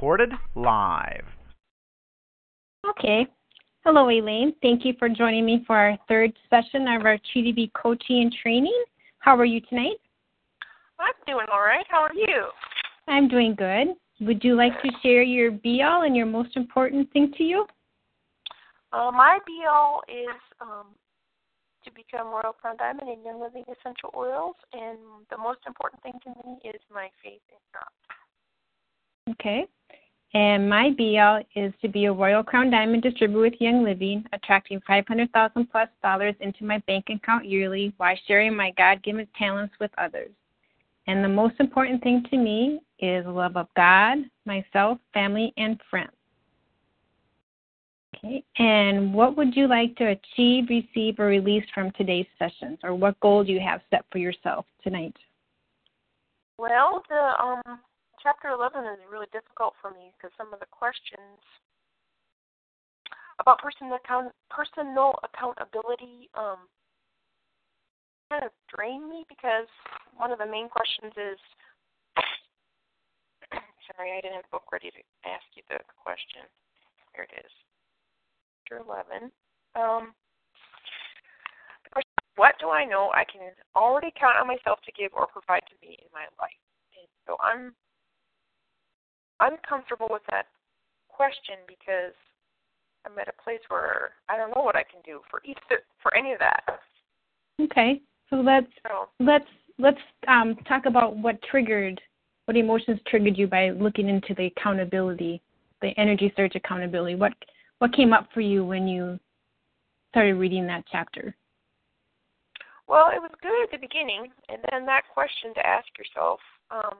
recorded live. Okay. Hello, Elaine. Thank you for joining me for our third session of our TDB coaching and training. How are you tonight? I'm doing all right. How are you? I'm doing good. Would you like to share your be all and your most important thing to you? Uh, my be all is um, to become a Royal Crown Diamond in Young Living Essential Oils, and the most important thing to me is my faith in God. Okay. And my all is to be a Royal Crown Diamond distributor with Young Living, attracting 500,000 plus dollars into my bank account yearly while sharing my God given talents with others. And the most important thing to me is love of God, myself, family, and friends. Okay. And what would you like to achieve, receive, or release from today's sessions? Or what goal do you have set for yourself tonight? Well, the um, chapter 11 is really difficult for me because some of the questions about personal account personal accountability um, kind of drain me because one of the main questions is sorry, I didn't have the book ready to ask you the question. Here it is. Chapter 11. Um, what do I know I can already count on myself to give or provide to me in my life? And so I'm uncomfortable with that question because I'm at a place where I don't know what I can do for either for any of that. Okay, so let's so, let's let's um, talk about what triggered what emotions triggered you by looking into the accountability, the energy surge accountability. What what came up for you when you started reading that chapter? Well, it was good at the beginning, and then that question to ask yourself. Um,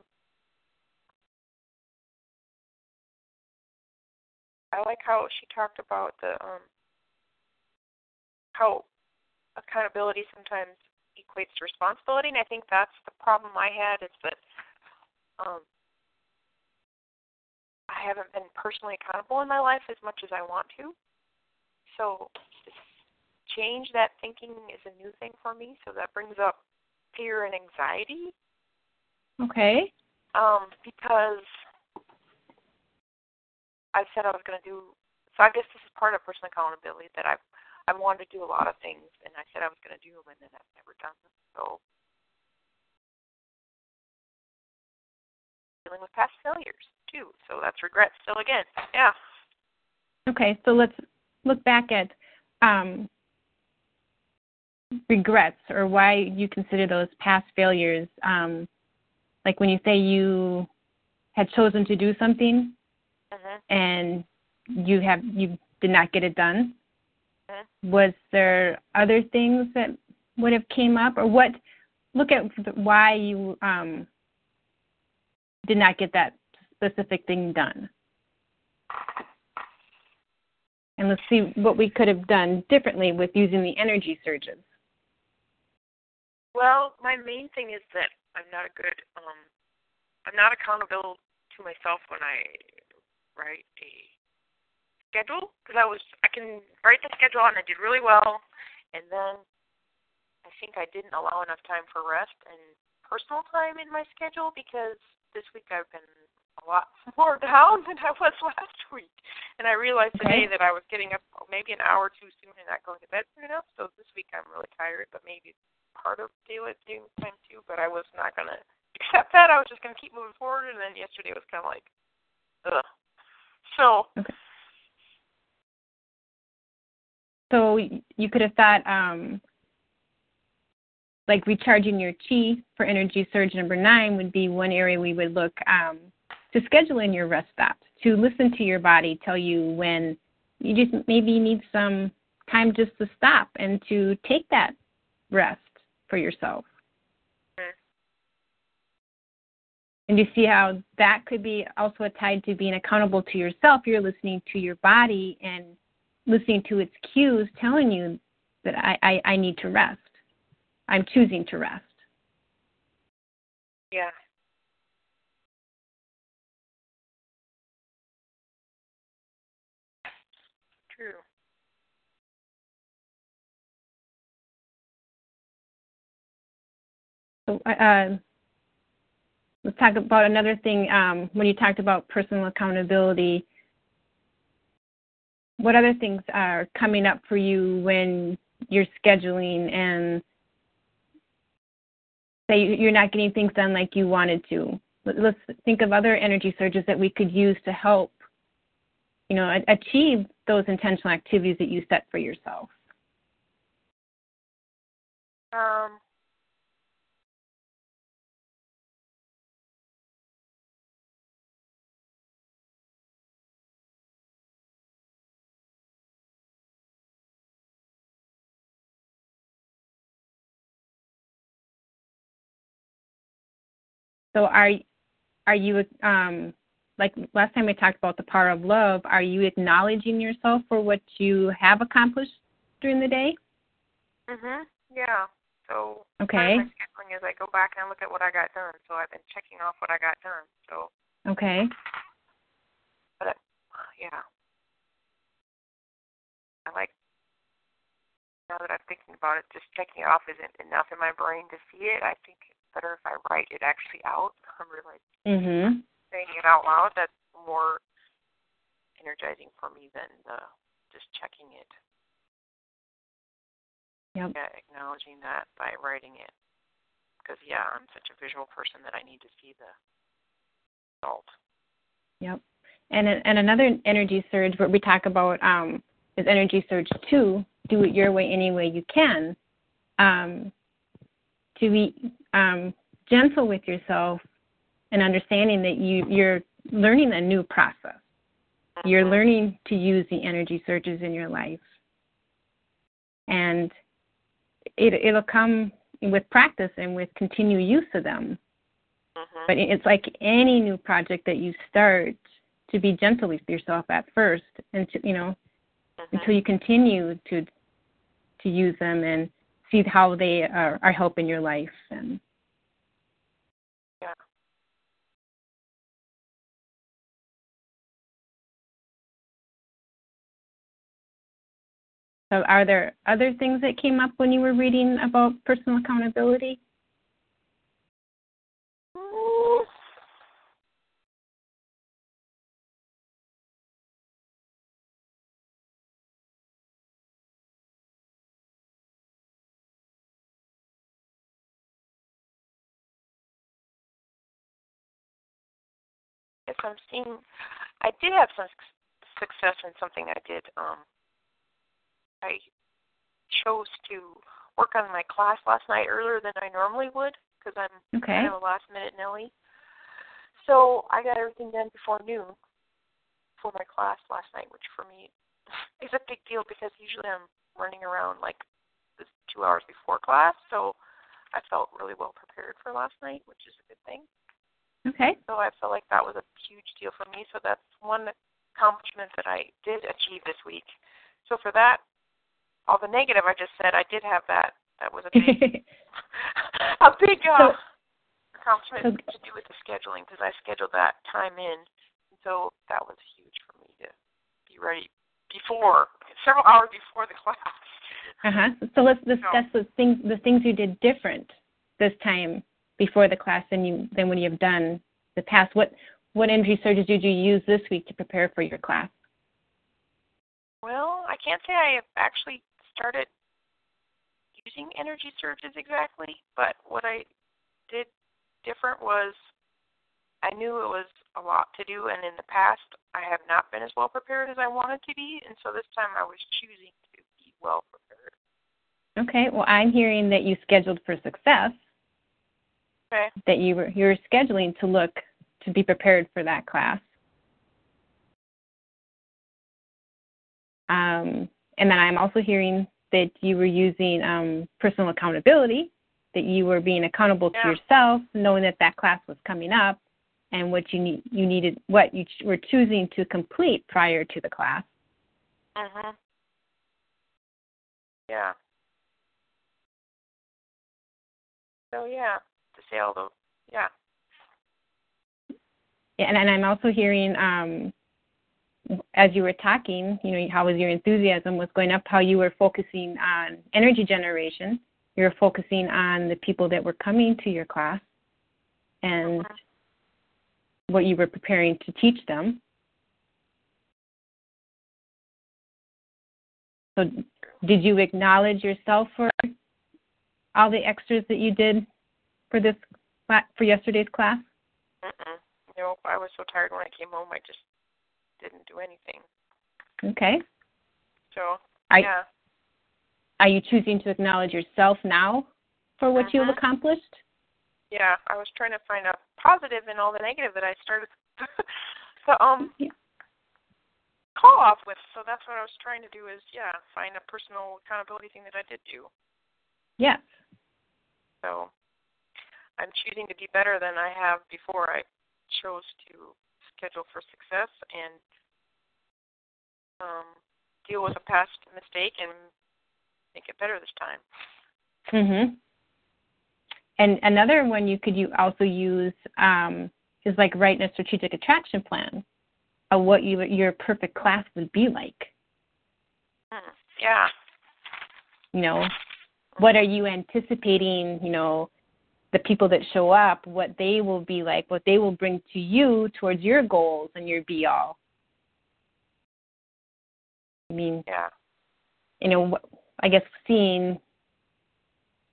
I like how she talked about the um, how accountability sometimes equates to responsibility, and I think that's the problem I had is that um, I haven't been personally accountable in my life as much as I want to. So change that thinking is a new thing for me. So that brings up fear and anxiety. Okay. Um, because I said I was going to do. So I guess this is part of personal accountability that I've I wanted to do a lot of things, and I said I was going to do them, and then I've never done them. So dealing with past failures too. So that's regret still again. Yeah. Okay, so let's look back at um, regrets or why you consider those past failures. Um, like when you say you had chosen to do something. And you have you did not get it done? Mm-hmm. was there other things that would have came up or what look at why you um, did not get that specific thing done? And let's see what we could have done differently with using the energy surges. Well my main thing is that i'm not a good um i'm not accountable to myself when i write a schedule because I was I can write the schedule and I did really well, and then I think I didn't allow enough time for rest and personal time in my schedule because this week I've been a lot more down than I was last week, and I realized today that I was getting up oh, maybe an hour too soon and not going to bed soon enough. So this week I'm really tired, but maybe it's part of daylight savings time too. But I was not gonna accept that. I was just gonna keep moving forward, and then yesterday was kind of like. So. Okay. So you could have thought, um, like recharging your chi for energy surge number nine would be one area we would look um, to schedule in your rest stops, to listen to your body tell you when you just maybe need some time just to stop and to take that rest for yourself. And you see how that could be also tied to being accountable to yourself. You're listening to your body and listening to its cues telling you that I, I, I need to rest. I'm choosing to rest. Yeah. True. So, uh, let's talk about another thing. Um, when you talked about personal accountability, what other things are coming up for you when you're scheduling and say you're not getting things done like you wanted to? Let's think of other energy surges that we could use to help, you know, achieve those intentional activities that you set for yourself. Um, So are are you um like last time we talked about the power of love, are you acknowledging yourself for what you have accomplished during the day? Mhm. Yeah. So okay. my scheduling is I go back and I look at what I got done. So I've been checking off what I got done. So Okay. But uh, yeah. I like now that I'm thinking about it, just checking it off isn't enough in my brain to see it. I think better if I write it actually out. I'm really mhm. saying it out loud. That's more energizing for me than the just checking it. Yep. Yeah, acknowledging that by writing it. Because yeah, I'm such a visual person that I need to see the result. Yep. And and another energy surge, what we talk about um, is energy surge two. Do it your way, any way you can. Um, to be um, gentle with yourself and understanding that you, you're learning a new process. You're learning to use the energy surges in your life. And it, it'll come with practice and with continued use of them. Mhm. But it's like any new project that you start to be gentle with yourself at first, and to, you know, Mhm. until you continue to to use them and see how they are, are helping your life and Yeah. so are there other things that came up when you were reading about personal accountability Yes, I'm seeing. I did have some success in something I did. Um, I chose to work on my class last night earlier than I normally would because I'm okay kind of a last minute Nelly. So I got everything done before noon for my class last night, which for me is a big deal because usually I'm running around like two hours before class. So I felt really well prepared for last night, which is a good thing. Okay So I felt like that was a huge deal for me. So that's one accomplishment that I did achieve this week. So for that, all the negative I just said, I did have that. That was a big, a big uh, So- accomplishment so- to do with the scheduling because I scheduled that time in. So that was huge for me to be ready before, several hours before the class. uh-huh so let's discuss the things the things you did different this time before the class than you than what you've done the past what what energy surges did you use this week to prepare for your class? Well, I can't say I have actually started using energy surges exactly, but what I did different was I knew it was a lot to do, and in the past I have not been as well prepared as I wanted to be, and so this time I was choosing to be well prepared. okay well i'm hearing that you scheduled for success Okay. that you were you're scheduling to look to be prepared for that class. Um, and then I'm also hearing that you were using um, personal accountability, that you were being accountable Yeah. to yourself, knowing that that class was coming up, and what you need you needed what you ch- were choosing to complete prior to the class. Mhm. Yeah. So yeah, say all yeah. and, and I'm also hearing, um, as you were talking, you know, how was your enthusiasm was going up, how you were focusing on energy generation. You were focusing on the people that were coming to your class, and Mhm. what you were preparing to teach them. So, did you acknowledge yourself for all the extras that you did for this for yesterday's class? Mm-mm. Nope. I was so tired when I came home. I just didn't do anything. Okay. So, I, yeah. Are you choosing to acknowledge yourself now for what mm-hmm. you've accomplished? Yeah, I was trying to find a positive in all the negative that I started to um yeah. call off with. So that's what I was trying to do is yeah, find a personal accountability thing that I did do. Yes. So I'm choosing to be better than I have before. I chose to schedule for success and um, deal with a past mistake and make it better this time. Mhm. And another one you could you also use um, is like writing a strategic attraction plan of what you, your perfect class would be like. Hmm. Yeah. You know, what are you anticipating? You know, the people that show up, what they will be like, what they will bring to you towards your goals and your be all. I mean, yeah. You know, I guess seeing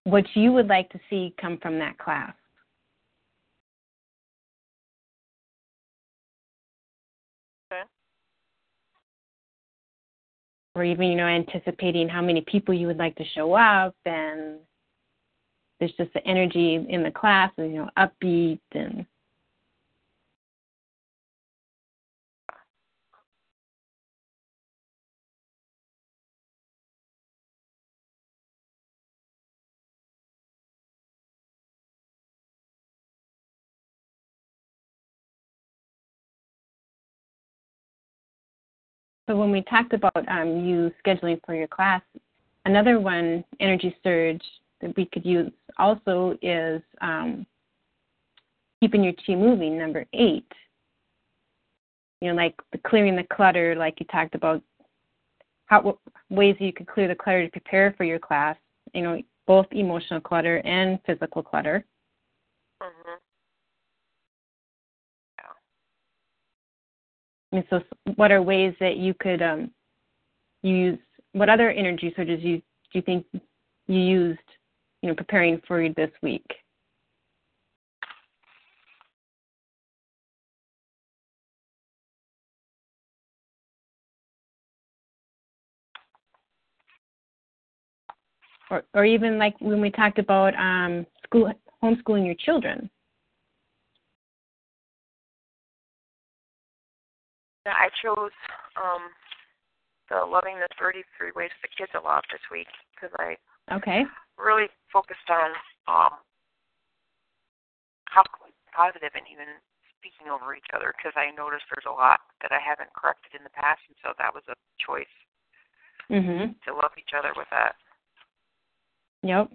what you would like to see come from that class. Okay. Or even, you know, anticipating how many people you would like to show up and there's just the energy in the class, you know, upbeat and So when we talked about um, you scheduling for your class, another one, energy surge, that we could use also is um, keeping your chi moving. Number eight, you know, like the clearing the clutter, like you talked about, how ways you could clear the clutter to prepare for your class. You know, both emotional clutter and physical clutter. Mm-hmm. And so, what are ways that you could um, use? What other energy surges you do you think you used, you know, preparing for you this week? Or, or even like when we talked about um, school homeschooling your children. Yeah, I chose um, the Loving the 33 Ways the Kids a lot this week because I okay really focused on um, how positive and even speaking over each other because I noticed there's a lot that I haven't corrected in the past, and so that was a choice mm-hmm. to love each other with that. Yep.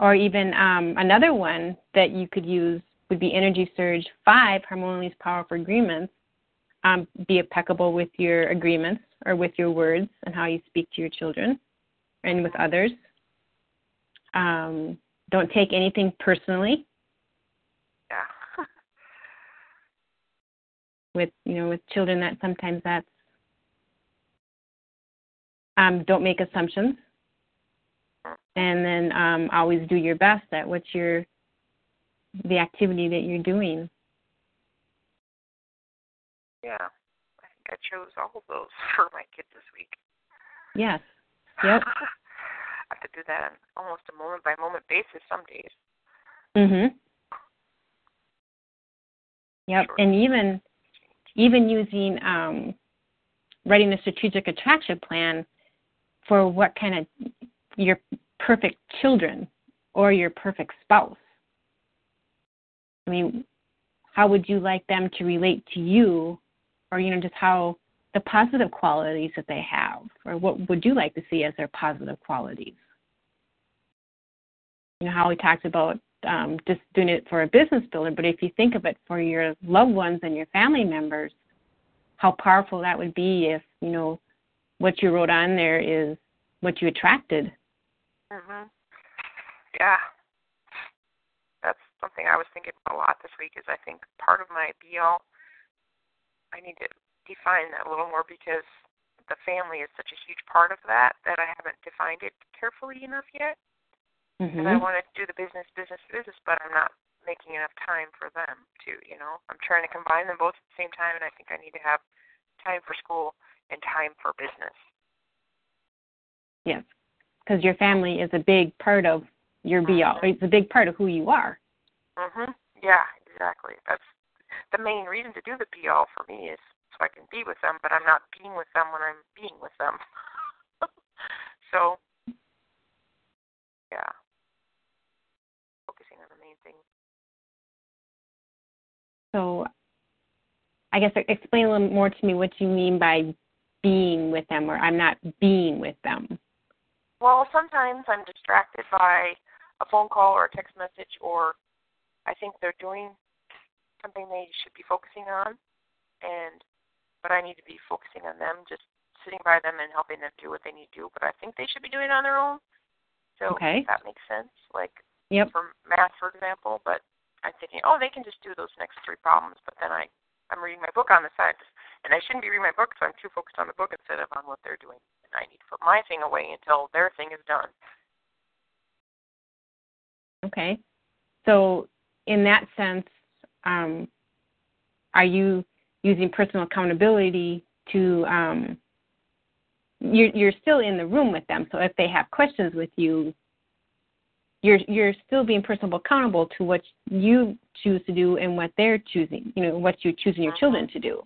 Or even um, another one that you could use would be Energy Surge 5, Harmonious Powerful Agreements. Um, be impeccable with your agreements or with your words and how you speak to your children and with others. Um, don't take anything personally. Yeah. with you know with children, that sometimes that's um, don't make assumptions, and then um, always do your best at what you're the activity that you're doing. Yeah, I think I chose all of those for my kid this week. Yes. Yep. I have to do that on almost a moment by moment basis some days. Mhm. Yep, sure. and even even using um, writing a strategic attraction plan for what kind of your perfect children or your perfect spouse. I mean, how would you like them to relate to you, or you know, just how the positive qualities that they have, or what would you like to see as their positive qualities? You know, how we talked about um, just doing it for a business builder, but if you think of it for your loved ones and your family members, how powerful that would be if you know what you wrote on there is what you attracted. Mhm. Yeah. That's something I was thinking a lot this week. Is I think part of my BL, I need to define that a little more because the family is such a huge part of that that I haven't defined it carefully enough yet. Mm-hmm. And I want to do the business, business, business, but I'm not making enough time for them to, you know. I'm trying to combine them both at the same time, and I think I need to have time for school and time for business. Yes, because your family is a big part of your BL. Mm-hmm. It's a big part of who you are. Mhm. Yeah, exactly. That's the main reason to do the BL for me is so I can be with them, but I'm not being with them when I'm being with them. so, yeah, focusing on the main thing. So, I guess explain a little more to me what you mean by being with them, or I'm not being with them. Well, sometimes I'm distracted by a phone call or a text message, or I think they're doing something they should be focusing on, and but I need to be focusing on them, just sitting by them and helping them do what they need to do. But I think they should be doing it on their own. So okay. that makes sense. Like yep. for math, for example. But I'm thinking, oh, they can just do those next three problems. But then I, I'm reading my book on the side, and I shouldn't be reading my book, so I'm too focused on the book instead of on what they're doing. And I need to put my thing away until their thing is done. Okay. So in that sense, um, are you using personal accountability to um, you're you're still in the room with them. So if they have questions with you, you're you're still being personal accountable to what you choose to do and what they're choosing. You know what you're choosing your children to do.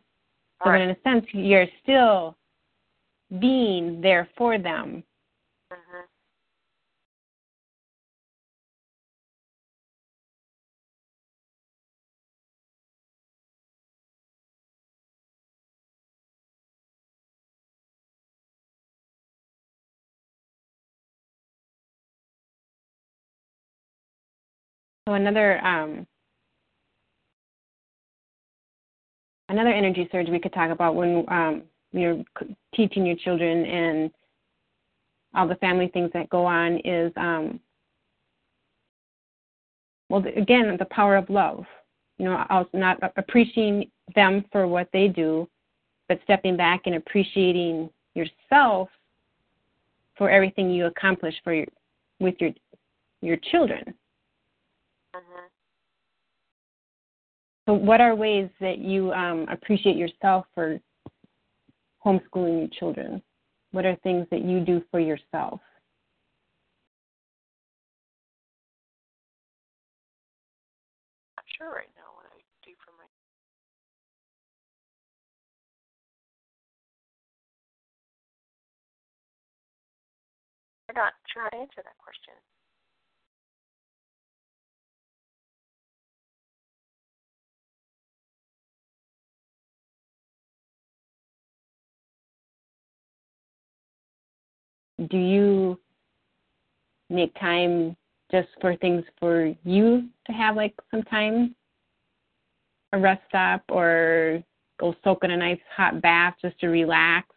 So right. in a sense, you're still being there for them. So another um, another energy surge we could talk about when um, you're teaching your children and all the family things that go on is um, well again the power of love. You know, not appreciating them for what they do, but stepping back and appreciating yourself for everything you accomplish for your with your your children. Mm-hmm. So, what are ways that you um, appreciate yourself for homeschooling your children? What are things that you do for yourself? I'm sure right now what I do for my I'm not sure how to answer that question. Do you make time just for things for you to have like some time? A rest stop or go soak in a nice hot bath just to relax?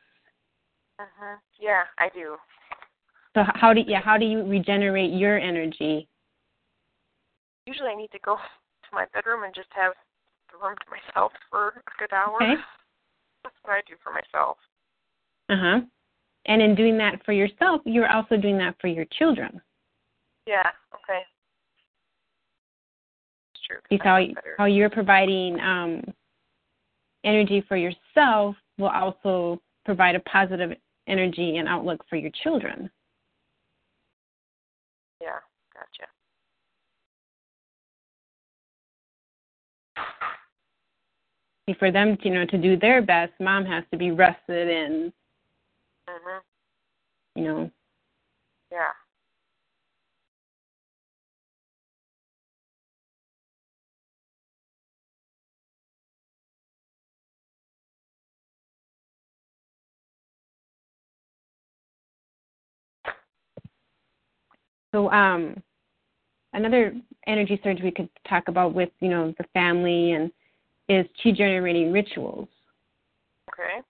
Uh-huh. yeah i do. So how do yeah how do you regenerate your energy? Usually i need to go to my bedroom and just have the room to myself for a good hour. Okay. that's what i do for myself. Uh-huh and in doing that for yourself, you're also doing that for your children. Yeah, okay. It's true. Because how, how you're providing um, energy for yourself will also provide a positive energy and outlook for your children. Yeah, gotcha. For them, you know, to do their best, mom has to be rested and Mhm. You know. Yeah. So um another energy surge we could talk about with, you know, the family and is chi generating rituals. Okay.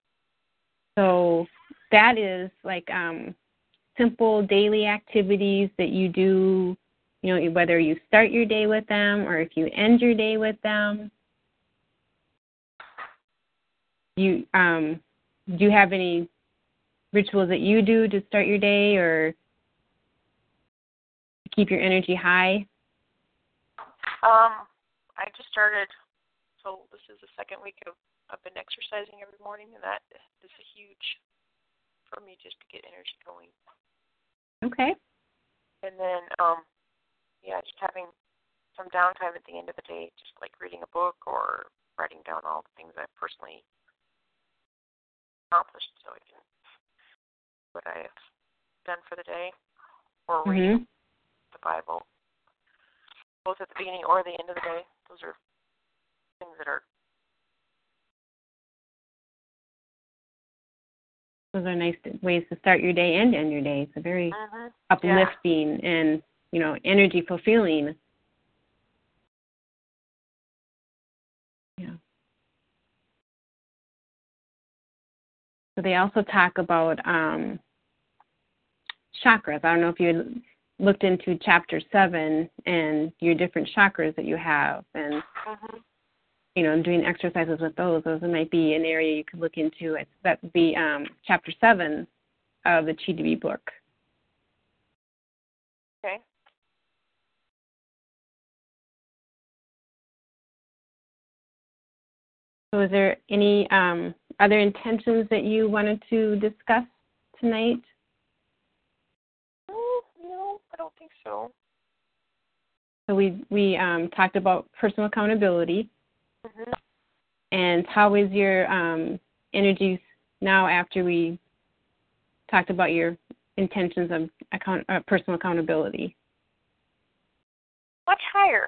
So that is like um, simple daily activities that you do, you know, whether you start your day with them or if you end your day with them. You um, do you have any rituals that you do to start your day or keep your energy high? Um, I just started. So this is the second week of I've been exercising every morning, and that is a huge for me just to get energy going. Okay. And then, um, yeah, just having some downtime at the end of the day, just like reading a book or writing down all the things I've personally accomplished, so I can what I've done for the day, or mm-hmm. the Bible, both at the beginning or the end of the day. Those are things that are those are nice ways to start your day and end your day. It's a very uh-huh. uplifting yeah. and you know energy fulfilling. Yeah. So they also talk about um, chakras. I don't know if you looked into chapter seven and your different chakras that you have, and uh-huh. You know, doing exercises with those. Those might be an area you could look into. It's, that would be um, chapter seven of the Chi book. Okay. So, is there any um, other intentions that you wanted to discuss tonight? no, I don't think so. So we we um, talked about personal accountability, mm-hmm. and how is your um, energies now after we talked about your intentions of account uh, personal accountability? Much higher.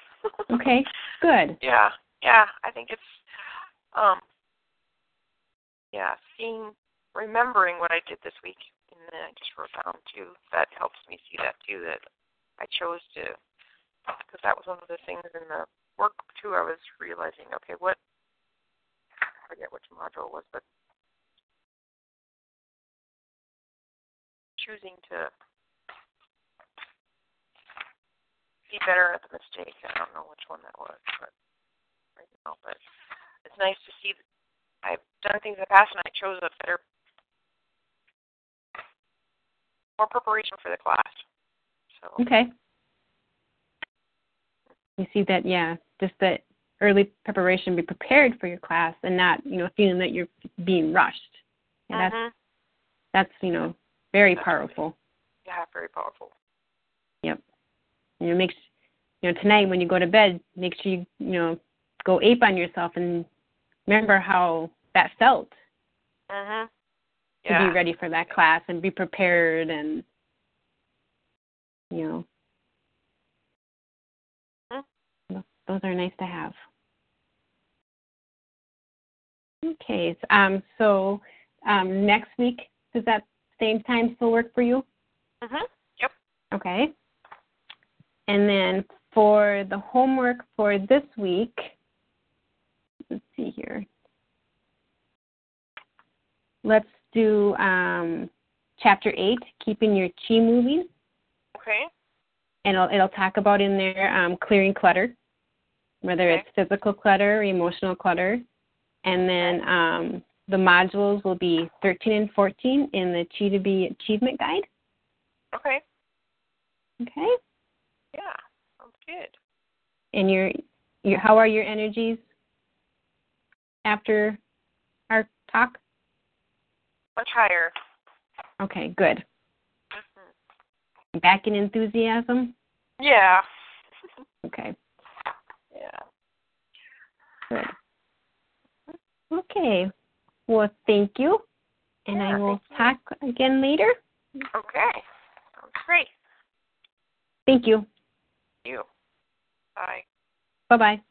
okay, good. Yeah, yeah. I think it's um, yeah, seeing, remembering what I did this week and then I just wrote down too. That helps me see that too. That I chose to, because that was one of the things in the work too. I was realizing, okay, what I forget which module it was, but choosing to be better at the mistake. I don't know which one that was, but right now, but it's nice to see. That I've done things in the past, and I chose a better more preparation for the class. So okay. You see that, yeah, just that early preparation, be prepared for your class, and not you know feeling that you're being rushed. Yeah, mm-hmm. that's that's you know very powerful. Yeah, very powerful. Yep. You know, makes you know tonight when you go to bed, make sure you you know go ape on yourself and remember how that felt. Mhm yeah. to be ready for that class and be prepared and you know those are nice to have. Okay um, so um, next week does that same time still work for you? Mhm yep. Okay. And then for the homework for this week let's see here. Let's do um, chapter eight, keeping your chi moving. Okay. And it'll, it'll talk about in there um, clearing clutter, whether okay. it's physical clutter or emotional clutter. And then um, the modules will be 13 and 14 in the Chi Divi Achievement Guide. Okay. Okay. Yeah, sounds good. And your, your how are your energies after our talk? Much higher. Okay, good. Mm-hmm. Back in enthusiasm? Yeah. okay. Good. Okay. Well, thank you. And yeah, I will talk again later. Okay. Great. Thank you. You. Bye. Bye bye.